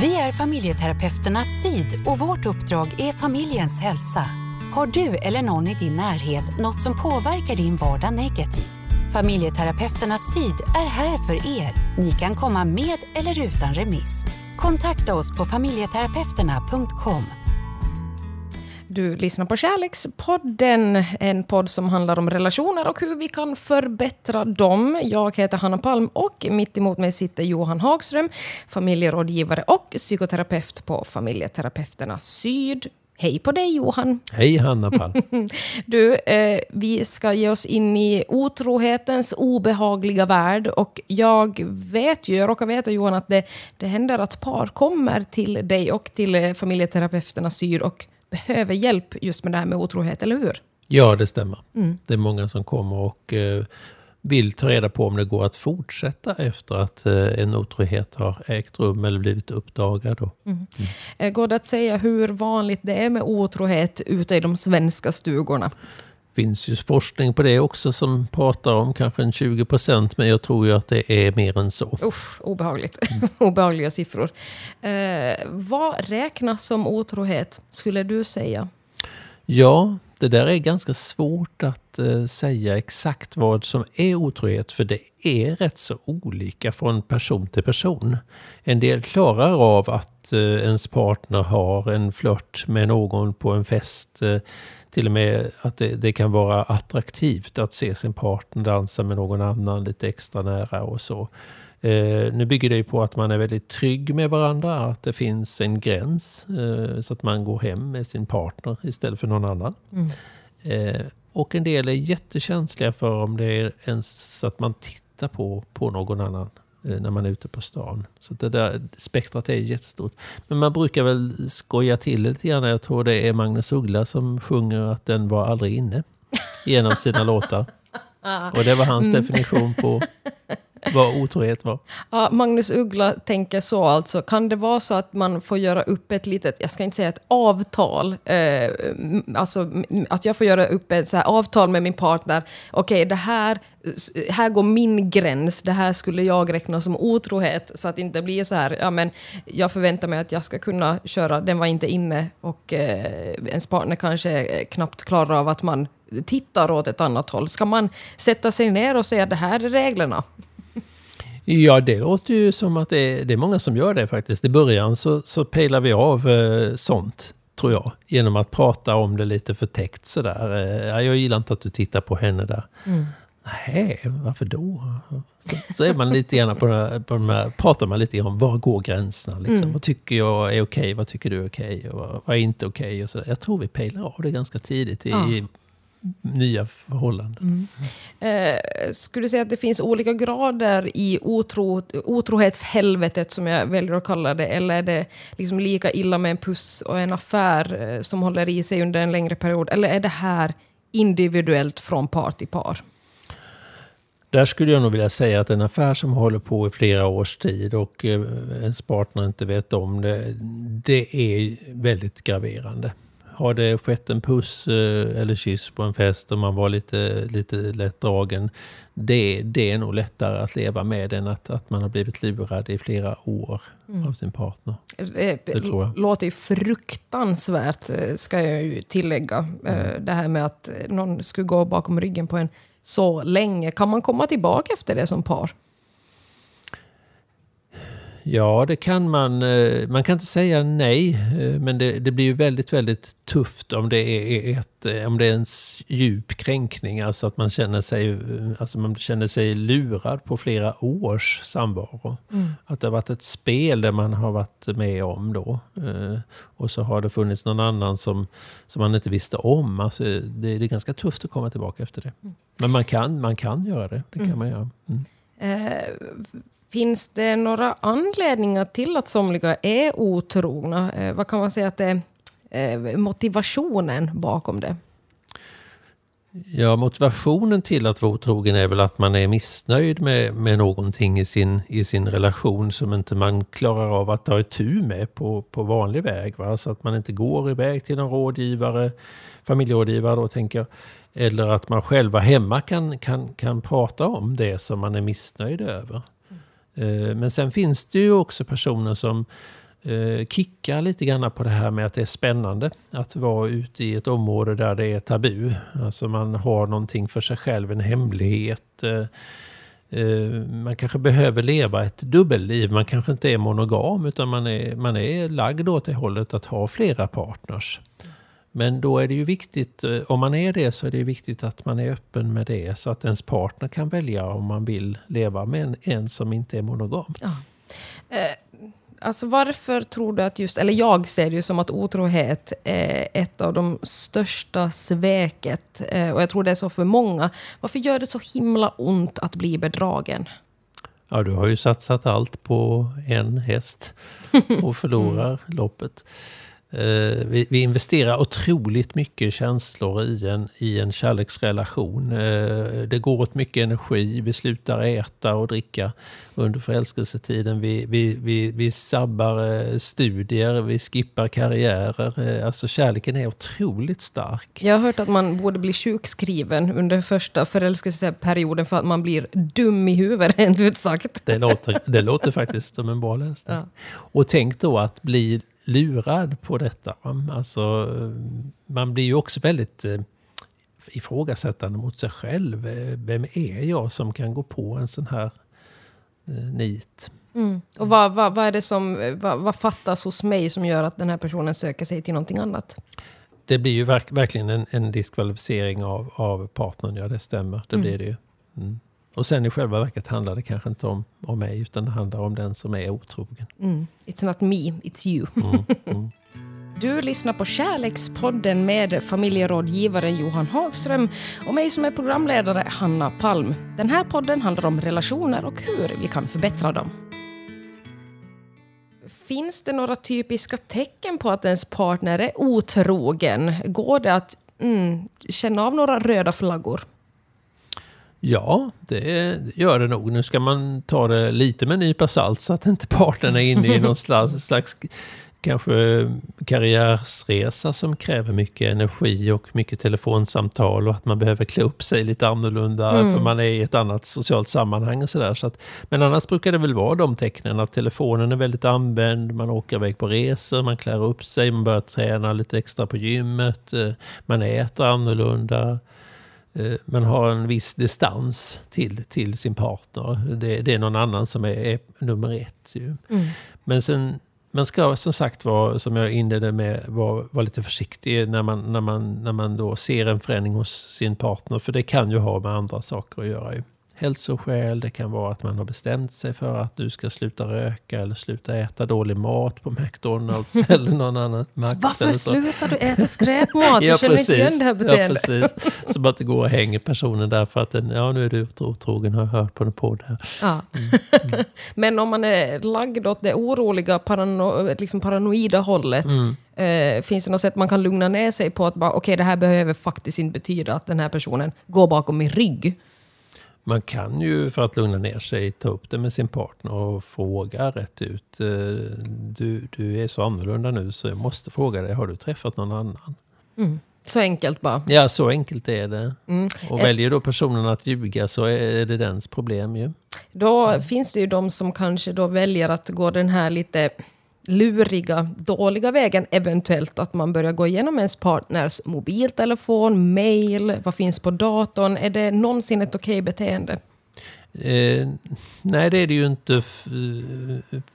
Vi är familjeterapeuterna Syd och vårt uppdrag är familjens hälsa. Har du eller någon i din närhet något som påverkar din vardag negativt? Familjeterapeuterna Syd är här för er. Ni kan komma med eller utan remiss. Kontakta oss på familjeterapeuterna.com. Du lyssnar på Kärlekspodden, en podd som handlar om relationer och hur vi kan förbättra dem. Jag heter Hanna Palm och mitt emot mig sitter Johan Hagström, familjerådgivare och psykoterapeut på Familjeterapeuterna Syd. Hej på dig Johan! Hej Hanna Palm! du, eh, vi ska ge oss in i otrohetens obehagliga värld och jag vet ju, jag råkar veta Johan, att det, det händer att par kommer till dig och till eh, familjeterapeuterna Syd och behöver hjälp just med det här med otrohet, eller hur? Ja, det stämmer. Mm. Det är många som kommer och eh, vill ta reda på om det går att fortsätta efter att eh, en otrohet har ägt rum eller blivit uppdagad. Mm. Mm. Eh, går det att säga hur vanligt det är med otrohet ute i de svenska stugorna? Det finns ju forskning på det också som pratar om kanske en 20 procent, men jag tror ju att det är mer än så. Usch, obehagligt. Mm. Obehagliga siffror. Eh, vad räknas som otrohet, skulle du säga? Ja, det där är ganska svårt att eh, säga exakt vad som är otrohet, för det är rätt så olika från person till person. En del klarar av att eh, ens partner har en flört med någon på en fest. Eh, till och med att det, det, kan vara attraktivt att se sin partner dansa med någon annan lite extra nära och så. Eh, nu bygger det på att man är väldigt trygg med varandra, att det finns en gräns eh, så att man går hem med sin partner istället för någon annan. Mm. Eh, och en del är jättekänsliga för om det är ens att man tittar på, på någon annan eh, när man är ute på stan. Så det där spektrat är jättestort. Men man brukar väl skoja till lite grann. Jag tror det är Magnus Uggla som sjunger att den var aldrig inne i en av sina låtar. Och det var hans mm. definition på vad otrohet var. Ja, Magnus Uggla tänker så alltså. Kan det vara så att man får göra upp ett litet, jag ska inte säga ett avtal, eh, alltså att jag får göra upp ett så här avtal med min partner. Okej, okay, det här, här går min gräns, det här skulle jag räkna som otrohet. Så att det inte blir så här, ja men jag förväntar mig att jag ska kunna köra, den var inte inne och eh, ens partner kanske knappt klarar av att man tittar åt ett annat håll. Ska man sätta sig ner och säga det här är reglerna? Ja, det låter ju som att det är, det är många som gör det faktiskt. I början så, så pejlar vi av eh, sånt, tror jag. Genom att prata om det lite förtäckt sådär. Eh, jag gillar inte att du tittar på henne där. Mm. Nej, varför då? Så, så, är man lite grann på, på de här, pratar man lite om var går gränserna? Liksom. Mm. Vad tycker jag är okej? Vad tycker du är okej? Och vad, vad är inte okej? Okay, jag tror vi pejlar av det ganska tidigt i, ja nya förhållanden. Mm. Eh, skulle du säga att det finns olika grader i otro, otrohetshelvetet, som jag väljer att kalla det, eller är det liksom lika illa med en puss och en affär eh, som håller i sig under en längre period, eller är det här individuellt från par till par? Där skulle jag nog vilja säga att en affär som håller på i flera års tid och eh, ens partner inte vet om det, det är väldigt graverande. Har det skett en puss eh, eller kyss på en fest och man var lite, lite lätt dragen, det, det är nog lättare att leva med än att, att man har blivit lurad i flera år mm. av sin partner. Det, det tror jag. låter ju fruktansvärt, eh, ska jag ju tillägga. Eh, mm. Det här med att någon skulle gå bakom ryggen på en så länge. Kan man komma tillbaka efter det som par? Ja, det kan man. Eh, man kan inte säga nej, eh, men det, det blir ju väldigt, väldigt tufft om det är, ett, eh, om det är en djup kränkning. Alltså att man känner sig, alltså man känner sig lurad på flera års samvaro. Mm. Att det har varit ett spel där man har varit med om då. Och så har det funnits någon annan som, som man inte visste om. Alltså det, det är ganska tufft att komma tillbaka efter det. Mm. Men man kan, man kan göra det. Det kan mm. man göra. Mm. Eh, Finns det några anledningar till att somliga är otrogna? Eh, vad kan man säga att det är eh, motivationen bakom det? Ja, motivationen till att vara otrogen är väl att man är missnöjd med, med någonting i sin, i sin relation som inte man klarar av att ta itu med på, på vanlig väg. Va? Så att man inte går iväg till en rådgivare, familjerådgivare då tänker jag. Eller att man själva hemma kan, kan, kan prata om det som man är missnöjd över. Eh, men sen finns det ju också personer som, eh, kickar lite grann på det här med att det är spännande att vara ute i ett område där det är tabu. Alltså man har någonting för sig själv, en hemlighet. Eh, man kanske behöver leva ett dubbelliv. Man kanske inte är monogam utan man är, man är lagd åt det hållet att ha flera partners. Men då är det ju viktigt, eh, om man är det så är det viktigt att man är öppen med det så att ens partner kan välja om man vill leva med en, en som inte är monogam. Ja. Eh, alltså varför tror du att just, eller jag ser det ju som att otrohet är ett av de största sveket eh, och jag tror det är så för många. Varför gör det så himla ont att bli bedragen? Ja, du har ju satsat allt på en häst och förlorar mm. loppet. Eh, vi, vi, investerar otroligt mycket känslor i en, i en kärleksrelation. Eh, det går åt mycket energi. Vi slutar äta och dricka under förälskelsetiden. Vi, vi, vi, vi sabbar eh, studier, vi skippar karriärer. Alltså kärleken är otroligt stark. Jag har hört att man borde bli sjukskriven under första förälskelseperioden för att man blir dum i huvudet, rent ut sagt. Det låter, det låter faktiskt som en bra lösning. Ja. Och tänk då att bli lurad på detta. Alltså, man blir ju också väldigt eh, ifrågasättande mot sig själv. Eh, vem är jag som kan gå på en sån här eh, nit? Mm. Och vad, vad, vad, är det som, vad, vad, fattas hos mig som gör att den här personen söker sig till någonting annat? Det blir ju verk, verkligen en, en diskvalificering av, av partnern, ja det stämmer. Det mm. blir det ju. Mm. Och sen i själva verket handlar det kanske inte om, om mig utan det handlar om den som är otrogen. Mm. It's not me, it's you. Mm, mm. Du lyssnar på Kärlekspodden med familjerådgivaren Johan Hagström och mig som är programledare, Hanna Palm. Den här podden handlar om relationer och hur vi kan förbättra dem. Finns det några typiska tecken på att ens partner är otrogen? Går det att mm, känna av några röda flaggor? Ja, det gör det nog. Nu ska man ta det lite med en nypa salt så att inte parterna är inne i någon slags, slags kanske karriärsresa som kräver mycket energi och mycket telefonsamtal och att man behöver klä upp sig lite annorlunda mm. för man är i ett annat socialt sammanhang och sådär. Så men annars brukar det väl vara de tecknen att telefonen är väldigt använd, man åker iväg på resor, man klär upp sig, man börjar träna lite extra på gymmet, eh, man äter annorlunda. Eh, man har en viss distans till, till sin partner. Det, det är någon annan som är, är nummer ett. Mm. Men sen, man ska som sagt vara, som jag inledde med, vara, vara lite försiktig när man, när, man, när man då ser en förändring hos sin partner. För det kan ju ha med andra saker att göra. Ju hälsoskäl, det kan vara att man har bestämt sig för att du ska sluta röka eller sluta äta dålig mat på McDonalds eller någon annan mack. Varför slutar du äta skräpmat? ja, jag känner inte igen det här beteendet. Ja, precis. Som att det går och hänger personen där för att den, ja, nu är du otrogen, har jag hört på en podd här. Ja. Mm. Mm. Men om man är lagd åt det oroliga, parano, liksom paranoida hållet, mm. Eh, finns det något sätt man kan lugna ner sig på att bara, okej, okay, det här behöver faktiskt inte betyda att den här personen går bakom min rygg? Man kan ju för att lugna ner sig ta upp det med sin partner och fråga rätt ut. Eh, du, du är så annorlunda nu så jag måste fråga dig, har du träffat någon annan? Mm. Så enkelt bara? Ja, så enkelt är det. Mm. Och väljer då personen att ljuga så är det dens problem ju. Då mm. finns det ju de som kanske då väljer att gå den här lite luriga, dåliga vägen eventuellt att man börjar gå igenom ens partners mobiltelefon, mail, vad finns på datorn. Är det någonsin ett okej beteende? Eh, nej, det är det ju inte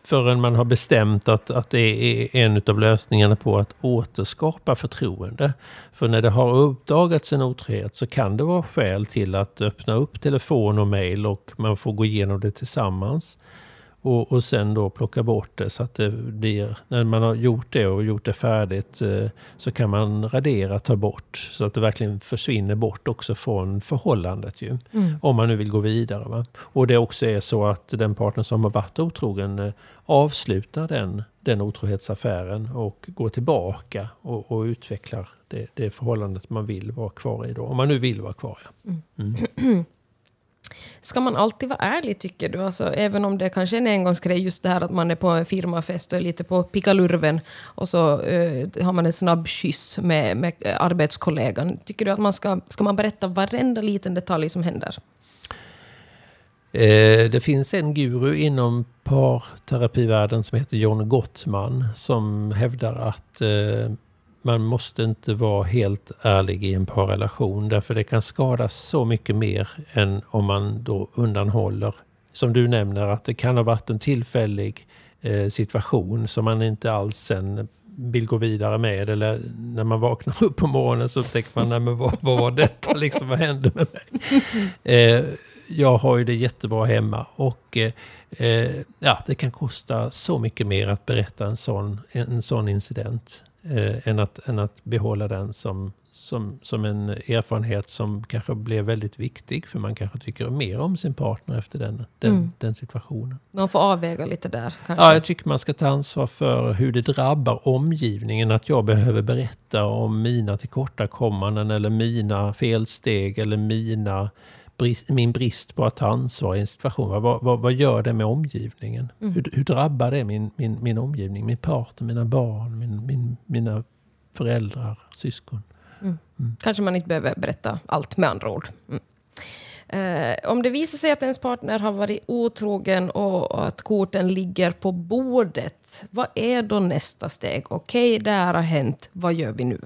förrän man har bestämt att, att det är en av lösningarna på att återskapa förtroende. För när det har uppdagats en otrohet så kan det vara skäl till att öppna upp telefon och mail och man får gå igenom det tillsammans. Och, och sen då plocka bort det så att det blir, när man har gjort det och gjort det färdigt eh, så kan man radera, ta bort så att det verkligen försvinner bort också från förhållandet ju. Mm. Om man nu vill gå vidare. Va? Och det också är så att den partner som har varit otrogen eh, avslutar den, den otrohetsaffären och går tillbaka och, och utvecklar det, det förhållandet man vill vara kvar i. Då, om man nu vill vara kvar. Ja. Mm. Ska man alltid vara ärlig tycker du? Alltså, även om det kanske är en engångsgrej, just det här att man är på en firmafest och är lite på pickalurven och så uh, har man en snabb kyss med, med arbetskollegan. Tycker du att man ska, ska man berätta varenda liten detalj som händer? Eh, det finns en guru inom parterapivärlden som heter John Gottman som hävdar att eh, man måste inte vara helt ärlig i en parrelation därför det kan skada så mycket mer än om man då undanhåller. Som du nämner att det kan ha varit en tillfällig eh, situation som man inte alls sen vill gå vidare med. Eller när man vaknar upp på morgonen så upptäcker man, nej men vad, vad var detta liksom, vad hände med mig? Eh, jag har ju det jättebra hemma och eh, ja, det kan kosta så mycket mer att berätta en sån, en sån incident eh, än, att, än att behålla den som, som, som en erfarenhet som kanske blev väldigt viktig för man kanske tycker mer om sin partner efter den, den, mm. den situationen. Man får avväga lite där kanske? Ja, jag tycker man ska ta ansvar för hur det drabbar omgivningen. Att jag behöver berätta om mina tillkortakommanden eller mina felsteg eller mina brist, min brist på att ta ansvar i en situation. Vad, vad, vad gör det med omgivningen? Mm. Hur, hur, drabbar det min, min, min omgivning? Min partner, mina barn, min, min, mina föräldrar, syskon? Mm. Mm. Kanske man inte behöver berätta allt med andra ord. Mm. Eh, om det visar sig att ens partner har varit otrogen och att korten ligger på bordet, vad är då nästa steg? Okej, okay, det här har hänt, vad gör vi nu?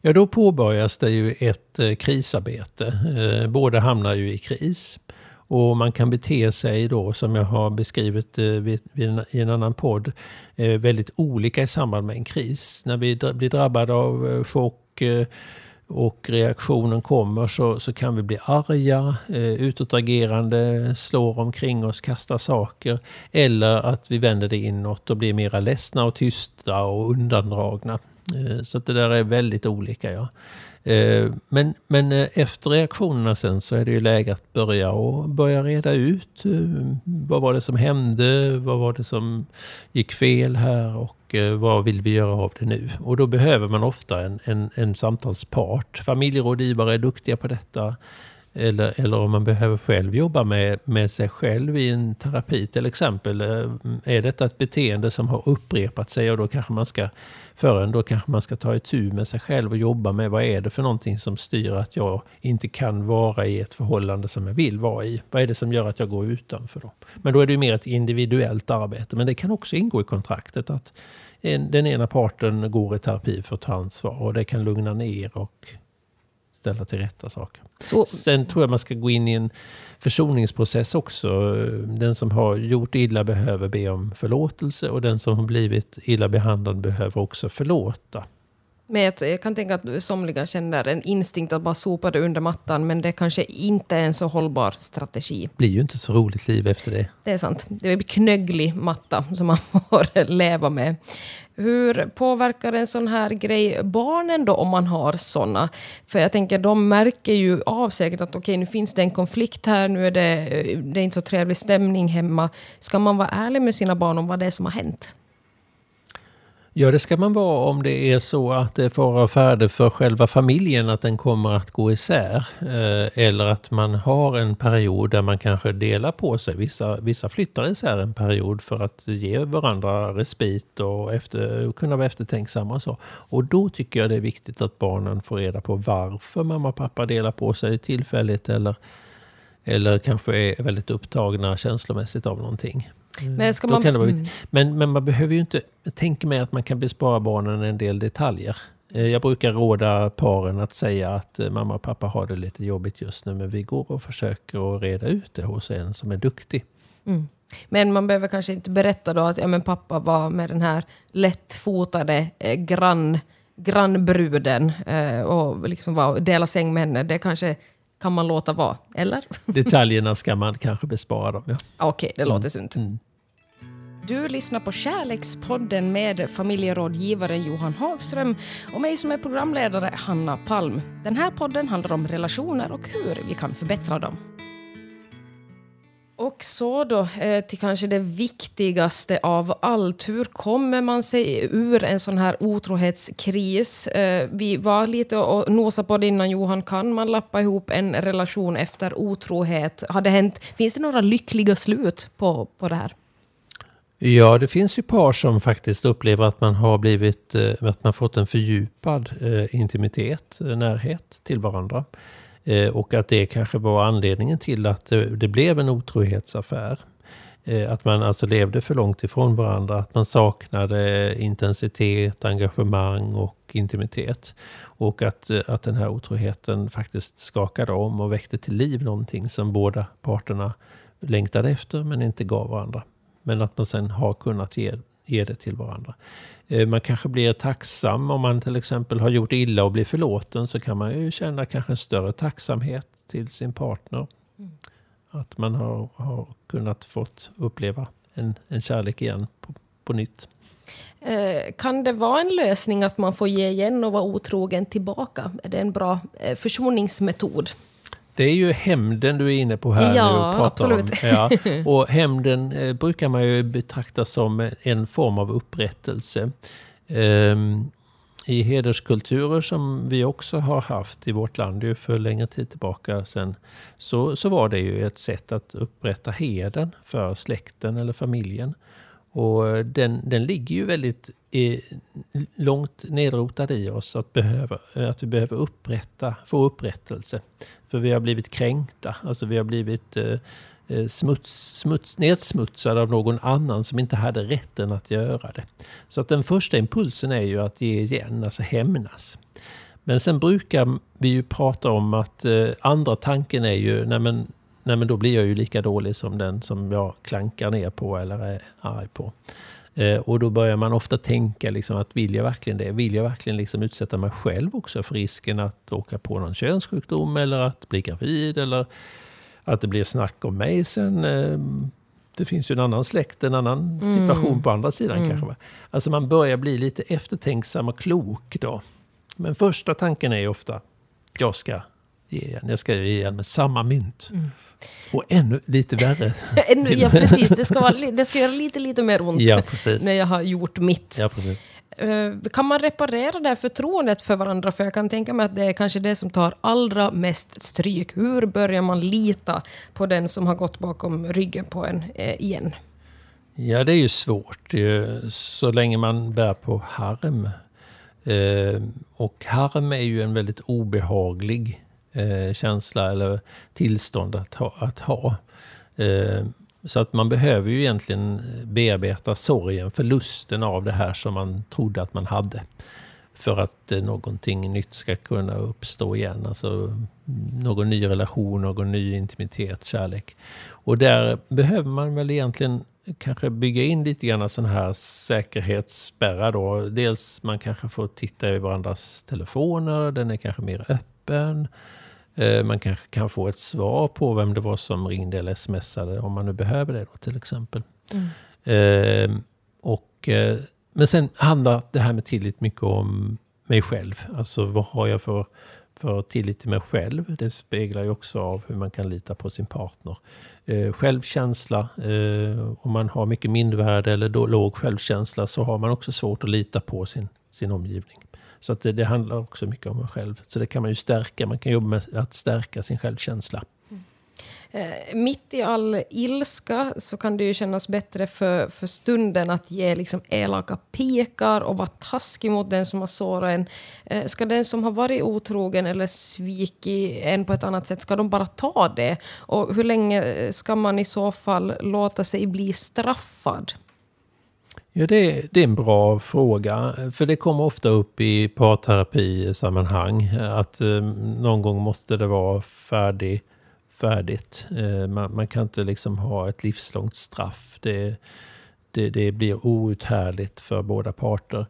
Ja, då påbörjas det ju ett eh, krisarbete. Eh, båda hamnar ju i kris. Och man kan bete sig då, som jag har beskrivit eh, i en annan podd, väldigt olika i samband med en kris. När vi blir drabbade av chock och reaktionen kommer så, så kan vi bli arga, utåtagerande, slår omkring oss, kastar saker. Eller att vi vänder det inåt och blir mera ledsna och tysta och undandragna. Eh, så så det där är väldigt olika. Ja. Eh, men, men eh, efter reaktionerna sen så är det ju läge att börja, och börja reda ut vad var det som hände, vad var det som gick fel här och vad vill vi göra av det nu? Och då behöver man ofta en, en, en samtalspart. Familjerådgivare är duktiga på detta. Eller, eller om man behöver själv jobba med, med sig själv i en terapi till exempel. Eh, är detta ett beteende som har upprepat sig och då kanske man ska förrän då kanske man ska ta itu med sig själv och jobba med vad är det för någonting som styr att jag inte kan vara i ett förhållande som jag vill vara i. Vad är det som gör att jag går utanför då? Men då är det ju mer ett individuellt arbete. Men det kan också ingå i kontraktet att den ena parten går i terapi för att ta ansvar och det kan lugna ner och ställa till rätta saker. Så. Sen tror jag man ska gå in i en försoningsprocess också. Den som har gjort illa behöver be om förlåtelse och den som har blivit illa behandlad behöver också förlåta. Men jag, kan tänka att somliga känner en instinkt att bara sopa det under mattan men det kanske inte är en så hållbar strategi. Det blir ju inte så roligt liv efter det. Det är sant. Det blir knögglig matta som man får leva med. Hur påverkar en sån här grej barnen då om man har såna? För jag tänker de märker ju av säkert att okej okay, nu finns det en konflikt här, nu är det, det är inte så trevlig stämning hemma. Ska man vara ärlig med sina barn om vad det är som har hänt? Ja, det ska man vara om det är så att det är fara och färde för själva familjen att den kommer att gå isär. Eh, eller att man har en period där man kanske delar på sig. Vissa, vissa flyttar isär en period för att ge varandra respit och efter, kunna vara eftertänksamma och så. Och då tycker jag det är viktigt att barnen får reda på varför mamma och pappa delar på sig tillfälligt eller, eller kanske är väldigt upptagna känslomässigt av någonting. Men, ska man, mm. men, men man behöver ju inte tänka mig att man kan bespara barnen en del detaljer. Eh, jag brukar råda paren att säga att eh, mamma och pappa har det lite jobbigt just nu men vi går och försöker att reda ut det hos en som är duktig. Mm. Men man behöver kanske inte berätta då att ja, men pappa var med den här lättfotade eh, grann, grannbruden eh, och liksom var, dela säng med henne. Det kanske kan man låta vara, eller? Detaljerna ska man kanske bespara dem. Ja. Okej, okay, det låter mm. sunt. Mm. Du lyssnar på Kärlekspodden med familjerådgivaren Johan Hagström och mig som är programledare, Hanna Palm. Den här podden handlar om relationer och hur vi kan förbättra dem. Och så då eh, till kanske det viktigaste av allt. Hur kommer man sig ur en sån här otrohetskris? Eh, vi var lite och nosade på det innan Johan. Kan man lappa ihop en relation efter otrohet? Har det hänt? Finns det några lyckliga slut på, på det här? Ja, det finns ju par som faktiskt upplever att man har blivit, eh, att man fått en fördjupad eh, intimitet, eh, närhet till varandra. Och att det kanske var anledningen till att det, blev en otrohetsaffär. Att man alltså levde för långt ifrån varandra, att man saknade intensitet, engagemang och intimitet. Och att, att den här otroheten faktiskt skakade om och väckte till liv någonting som båda parterna längtade efter men inte gav varandra. Men att man sen har kunnat ge, ge det till varandra. Eh, man kanske blir tacksam om man till exempel har gjort illa och blir förlåten så kan man ju känna kanske en större tacksamhet till sin partner. Mm. Att man har, har kunnat fått uppleva en, en kärlek igen på, på nytt. Eh, kan det vara en lösning att man får ge igen och vara otrogen tillbaka? Är det en bra eh, försoningsmetod? Det är ju hämnden du är inne på här ja, nu och pratar absolut. om. Ja, och hämnden eh, brukar man ju betrakta som en form av upprättelse. Um, I hederskulturer som vi också har haft i vårt land ju för längre tid tillbaka sen, så, så var det ju ett sätt att upprätta heden för släkten eller familjen. Och eh, den, den ligger ju väldigt eh, långt nedrotad i oss att, behöva, eh, att vi behöver upprätta, få upprättelse. För vi har blivit kränkta, alltså vi har blivit eh, eh, smuts, smuts, nedsmutsade av någon annan som inte hade rätten att göra det. Så att den första impulsen är ju att ge igen, alltså hämnas. Men sen brukar vi ju prata om att eh, andra tanken är ju, nej men nej men då blir jag ju lika dålig som den som jag klankar ner på eller är arg på. Eh, och då börjar man ofta tänka liksom att vill jag verkligen det? Vill jag verkligen liksom utsätta mig själv också för risken att åka på någon könssjukdom eller att bli gravid eller att det blir snack om mig sen? Eh, det finns ju en annan släkt, en annan mm. situation mm. på andra sidan mm. kanske. Alltså man börjar bli lite eftertänksam och klok då. Men första tanken är ju ofta, jag ska ge igen. Jag ska ge igen med samma mynt. Mm. Och ännu lite värre. ja, precis. Det ska, vara, det ska göra lite, lite mer ont ja, när jag har gjort mitt. Ja. Uh, kan man reparera det här förtroendet för varandra? För jag kan tänka mig att det är kanske det som tar allra mest stryk. Hur börjar man lita på den som har gått bakom ryggen på en eh, igen? Ja, det är ju svårt så länge man bär på harm. Eh, och harm är ju en väldigt obehaglig eh, känsla eller tillstånd att ha. Att ha. Eh, så att man behöver ju egentligen bearbeta sorgen, förlusten av det här som man trodde att man hade. För att eh, någonting nytt ska kunna uppstå igen. Alltså någon ny relation, någon ny intimitet, kärlek. Och där behöver man väl egentligen kanske bygga in lite grann sådana här säkerhetsspärrar. Då. Dels man kanske får titta i varandras telefoner, den är kanske mer öppen. Eh, man kanske kan få ett svar på vem det var som ringde eller smsade om man nu behöver det då, till exempel. Mm. Eh, och, eh, men sen handlar det här med tillit mycket om mig själv. Alltså vad har jag för, för tillit till mig själv? Det speglar ju också av hur man kan lita på sin partner. Eh, självkänsla, eh, om man har mycket mindervärde eller då, låg självkänsla så har man också svårt att lita på sin, sin omgivning. Så att det, det, handlar också mycket om en själv. Så det kan man ju stärka. Man kan jobba med att stärka sin självkänsla. Mm. Eh, mitt i all ilska så kan det ju kännas bättre för, för stunden att ge liksom elaka pekar och vara taskig mot den som har sårat en. Eh, ska den som har varit otrogen eller svikit en på ett annat sätt, ska de bara ta det? Och hur länge ska man i så fall låta sig bli straffad? Ja, det, det, är en bra fråga. För det kommer ofta upp i parterapisammanhang eh, att eh, någon gång måste det vara färdig, färdigt. Eh, man, man, kan inte liksom ha ett livslångt straff. Det, det, det blir outhärdligt för båda parter.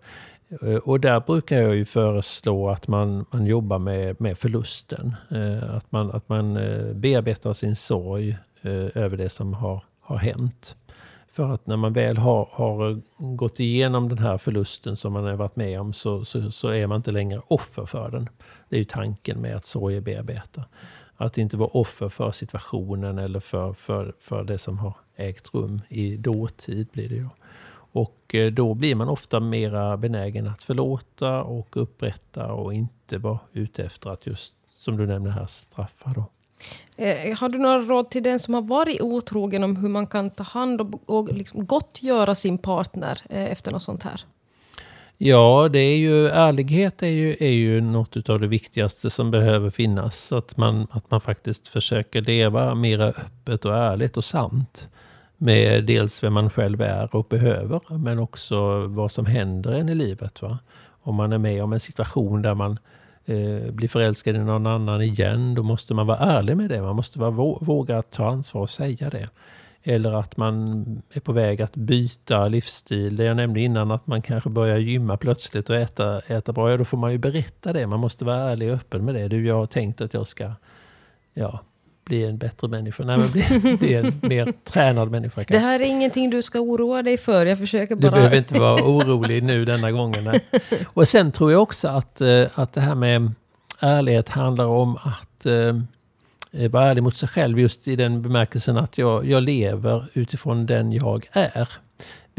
Eh, och där brukar jag ju föreslå att man, man jobbar med, med förlusten. Eh, att man, att man eh, bearbetar sin sorg eh, över det som har, har hänt. För att när man väl har, har eh, gått igenom den här förlusten som man har varit med om så, så, så, är man inte längre offer för den. Det är ju tanken med att sorgebearbeta. Att inte vara offer för situationen eller för, för, för det som har ägt rum i dåtid. blir det ju. Och eh, då blir man ofta mera benägen att förlåta och upprätta och inte vara ute efter att just, som du nämnde här, straffa. Då. Eh, har du några råd till den som har varit otrogen om hur man kan ta hand om och liksom gottgöra sin partner eh, efter något sånt här? Ja, det är ju, ärlighet är ju, är ju något av det viktigaste som behöver finnas. Att man, att man faktiskt försöker leva mer öppet och ärligt och sant. Med dels vem man själv är och behöver, men också vad som händer en i livet. Va? Om man är med om en situation där man eh, blir förälskad i någon annan igen, då måste man vara ärlig med det. Man måste vara, våga ta ansvar och säga det. Eller att man är på väg att byta livsstil. Det jag nämnde innan att man kanske börjar gymma plötsligt och äta, äta bra. Ja, då får man ju berätta det. Man måste vara ärlig och öppen med det. Du, jag har tänkt att jag ska ja, bli en bättre människa. Nej, men bli, bli en mer tränad människa. Kanske. Det här är ingenting du ska oroa dig för. Jag försöker bara... Du behöver inte vara orolig nu denna gången. Nej. Och sen tror jag också att, eh, att det här med ärlighet handlar om att eh, Eh, vara ärlig mot sig själv just i den bemärkelsen att jag, jag lever utifrån den jag är.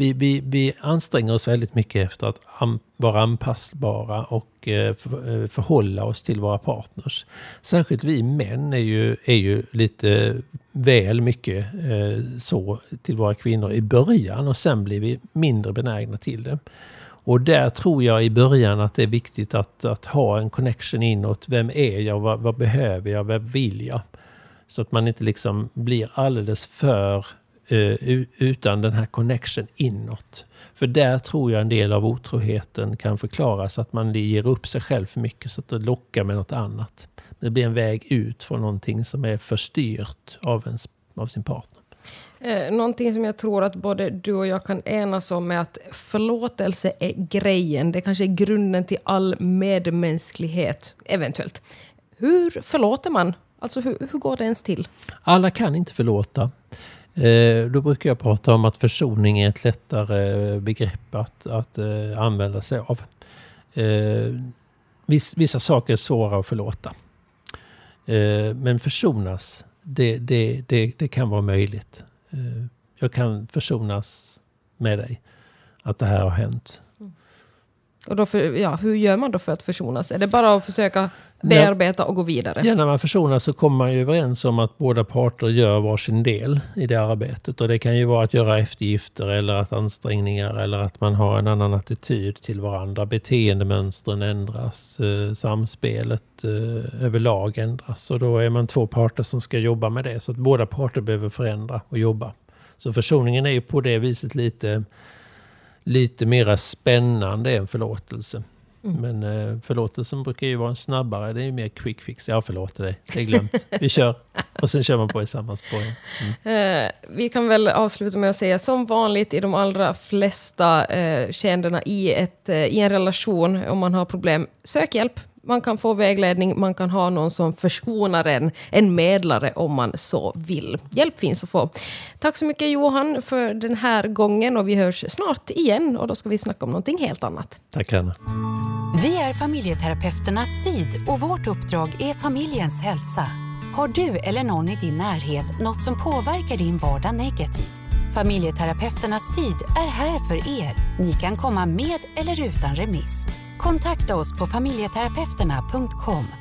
Vi, vi, vi anstränger oss väldigt mycket efter att an, vara anpassbara och eh, för, eh, förhålla oss till våra partners. Särskilt vi män är ju, är ju lite väl mycket eh, så till våra kvinnor i början och sen blir vi mindre benägna till det. Och där tror jag i början att det är viktigt att, att ha en connection inåt. Vem är jag? Vad, vad behöver jag? Vad vill jag? Så att man inte liksom blir alldeles för utan den här connection inåt. För där tror jag en del av otroheten kan förklaras. Att man ger upp sig själv för mycket så att det lockar med något annat. Det blir en väg ut från någonting som är förstyrt av, ens, av sin partner. Eh, någonting som jag tror att både du och jag kan enas om är att förlåtelse är grejen. Det kanske är grunden till all medmänsklighet, eventuellt. Hur förlåter man? Alltså hur, hur går det ens till? Alla kan inte förlåta. Eh, då brukar jag prata om att försoning är ett lättare eh, begrepp att, att eh, använda sig av. Vissa saker är svåra att förlåta. Men försonas, det, det, det, det kan vara möjligt. Jag kan försonas med dig. Att det här har hänt. Mm. Och då för, ja, hur gör man då för att försonas? Är det bara att försöka bearbeta och gå vidare? Ja, när man försonas så kommer man ju överens om att båda parter gör varsin del i det arbetet. Och det kan ju vara att göra eftergifter eller att ansträngningar eller att man har en annan attityd till varandra. Beteendemönstren ändras, eh, samspelet eh, överlag ändras. Och då är man två parter som ska jobba med det. Så att båda parter behöver förändra och jobba. Så försoningen är ju på det viset lite lite mera spännande än förlåtelse. Mm. Men eh, förlåtelsen brukar ju vara en snabbare, det är ju mer quick fix. Jag förlåter dig, det är glömt. Vi kör. Och sen kör man på i samma spår. Mm. Eh, vi kan väl avsluta med att säga som vanligt i de allra flesta eh, i, ett, eh, i en relation, om man har problem, sök hjälp man kan få vägledning, man kan ha någon som försonar en, en medlare om man så vill. Hjälp finns att få. Tack så mycket Johan för den här gången och vi hörs snart igen och då ska vi snacka om någonting helt annat. Tack Anna. Vi är familjeterapeuterna Syd och vårt uppdrag är familjens hälsa. Har du eller någon i din närhet något som påverkar din vardag negativt? Familjeterapeuterna Syd är här för er. Ni kan komma med eller utan remiss. Kontakta oss på familjeterapeuterna.com